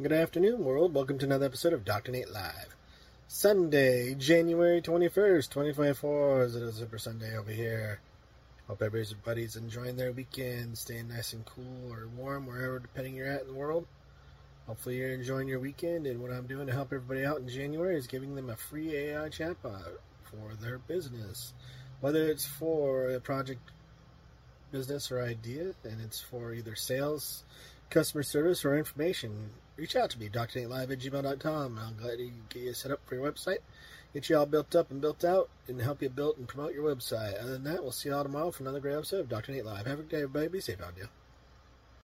Good afternoon, world. Welcome to another episode of Dr. Nate Live. Sunday, January 21st, 2024. Is a Super Sunday over here? Hope everybody's enjoying their weekend, staying nice and cool or warm, wherever, depending you're at in the world. Hopefully, you're enjoying your weekend. And what I'm doing to help everybody out in January is giving them a free AI chatbot for their business, whether it's for a project business or idea, and it's for either sales, customer service, or information. Reach out to me, drnatelive at gmail.com. I'm glad to get you set up for your website, get you all built up and built out, and help you build and promote your website. Other than that, we'll see you all tomorrow for another great episode of Dr. Nate Live. Have a good day, everybody. Be safe out there.